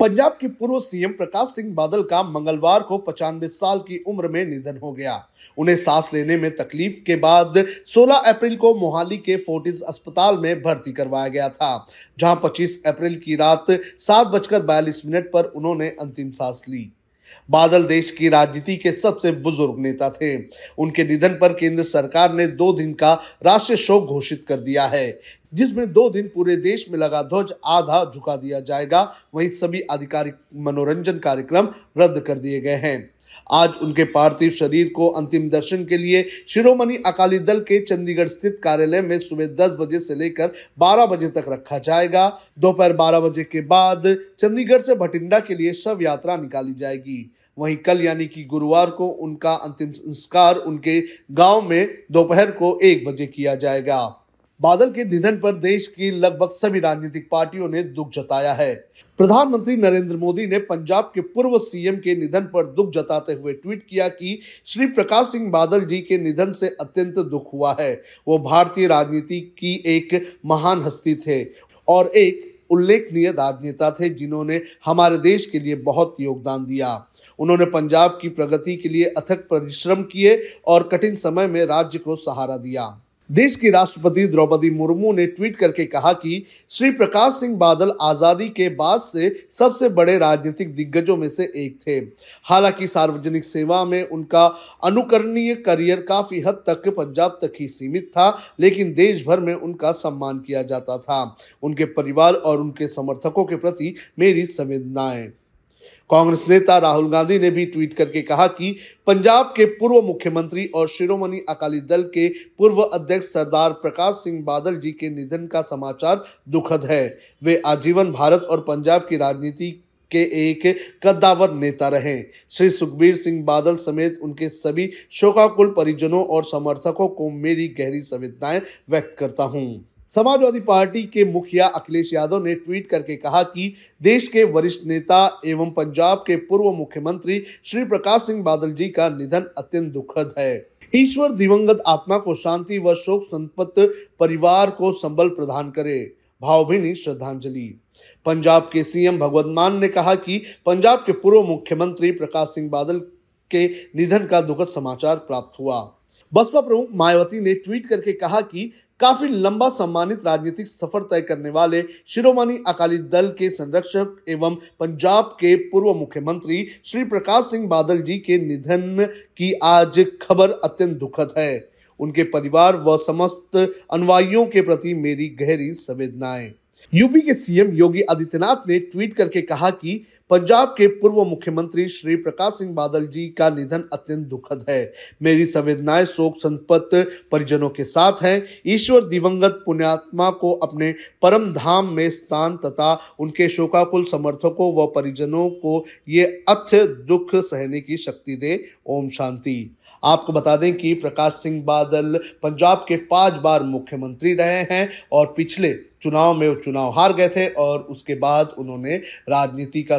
पंजाब के पूर्व सीएम प्रकाश सिंह बादल का मंगलवार को पचानवे साल की उम्र में निधन हो गया। उन्हें सांस लेने में तकलीफ़ के बाद 16 अप्रैल को मोहाली के फोर्टिस अस्पताल में भर्ती करवाया गया था, जहाँ 25 अप्रैल की रात सात बजकर बयालीस मिनट पर उन्होंने अंतिम सांस ली। बादल देश की राजनीति के सबसे बुज़ुर्ग नेता थे। उनके निधन पर केंद्र सरकार ने दो दिन का राष्ट्रीय शोक घोषित कर दिया है, जिसमें दो दिन पूरे देश में लगा ध्वज आधा झुका दिया जाएगा। वहीं सभी आधिकारिक मनोरंजन कार्यक्रम रद्द कर दिए गए हैं। आज उनके पार्थिव शरीर को अंतिम दर्शन के लिए शिरोमणि अकाली दल के चंडीगढ़ स्थित कार्यालय में सुबह 10 बजे से लेकर 12 बजे तक रखा जाएगा। दोपहर 12 बजे के बाद चंडीगढ़ से भटिंडा के लिए शव यात्रा निकाली जाएगी। वहीं कल यानी कि गुरुवार को उनका अंतिम संस्कार उनके गाँव में दोपहर को एक बजे किया जाएगा। बादल के निधन पर देश की लगभग सभी राजनीतिक पार्टियों ने दुख जताया है। प्रधानमंत्री नरेंद्र मोदी ने पंजाब के पूर्व सीएम के निधन पर दुख जताते हुए ट्वीट किया कि श्री प्रकाश सिंह बादल जी के निधन से अत्यंत दुख हुआ है। वो भारतीय राजनीति की एक महान हस्ती थे और एक उल्लेखनीय राजनेता थे जिन्होंने हमारे देश के लिए बहुत योगदान दिया। उन्होंने पंजाब की प्रगति के लिए अथक परिश्रम किए और कठिन समय में राज्य को सहारा दिया। देश की राष्ट्रपति द्रौपदी मुर्मू ने ट्वीट करके कहा कि श्री प्रकाश सिंह बादल आज़ादी के बाद से सबसे बड़े राजनीतिक दिग्गजों में से एक थे। हालाँकि सार्वजनिक सेवा में उनका अनुकरणीय करियर काफ़ी हद तक पंजाब तक ही सीमित था, लेकिन देश भर में उनका सम्मान किया जाता था। उनके परिवार और उनके समर्थकों के प्रति मेरी संवेदनाएँ। कांग्रेस नेता राहुल गांधी ने भी ट्वीट करके कहा कि पंजाब के पूर्व मुख्यमंत्री और शिरोमणि अकाली दल के पूर्व अध्यक्ष सरदार प्रकाश सिंह बादल जी के निधन का समाचार दुखद है। वे आजीवन भारत और पंजाब की राजनीति के एक कद्दावर नेता रहे। श्री सुखबीर सिंह बादल समेत उनके सभी शोकाकुल परिजनों और समर्थकों को मेरी गहरी संवेदनाएँ व्यक्त करता हूँ। समाजवादी पार्टी के मुखिया अखिलेश यादव ने ट्वीट करके कहा कि देश के वरिष्ठ नेता एवं पंजाब के पूर्व मुख्यमंत्री श्री प्रकाश सिंह बादल जी का निधन अत्यंत दुखद है। ईश्वर दिवंगत आत्मा को शांति व शोक संपत्त परिवार को संबल प्रदान करे, भावभीनी श्रद्धांजलि। पंजाब के सीएम भगवत मान ने कहा कि पंजाब के पूर्व मुख्यमंत्री प्रकाश सिंह बादल के निधन का दुखद समाचार प्राप्त हुआ। बसपा प्रमुख मायावती ने ट्वीट करके कहा कि काफ़ी लंबा सम्मानित राजनीतिक सफ़र तय करने वाले शिरोमणि अकाली दल के संरक्षक एवं पंजाब के पूर्व मुख्यमंत्री श्री प्रकाश सिंह बादल जी के निधन की आज खबर अत्यंत दुखद है। उनके परिवार व समस्त अनुयायियों के प्रति मेरी गहरी संवेदनाएँ। यूपी के सीएम योगी आदित्यनाथ ने ट्वीट करके कहा कि पंजाब के पूर्व मुख्यमंत्री श्री प्रकाश सिंह बादल जी का निधन अत्यंत दुखद है। मेरी संवेदनाएँ शोक संपत्त परिजनों के साथ हैं। ईश्वर दिवंगत पुण्यात्मा को अपने परम धाम में स्थान तथा उनके शोकाकुल समर्थकों व परिजनों को ये अथ्य दुख सहने की शक्ति दे। ओम शांति। आपको बता दें कि प्रकाश सिंह बादल पंजाब के पाँच बार मुख्यमंत्री रहे हैं और पिछले चुनाव में वो चुनाव हार गए थे और उसके बाद उन्होंने राजनीति का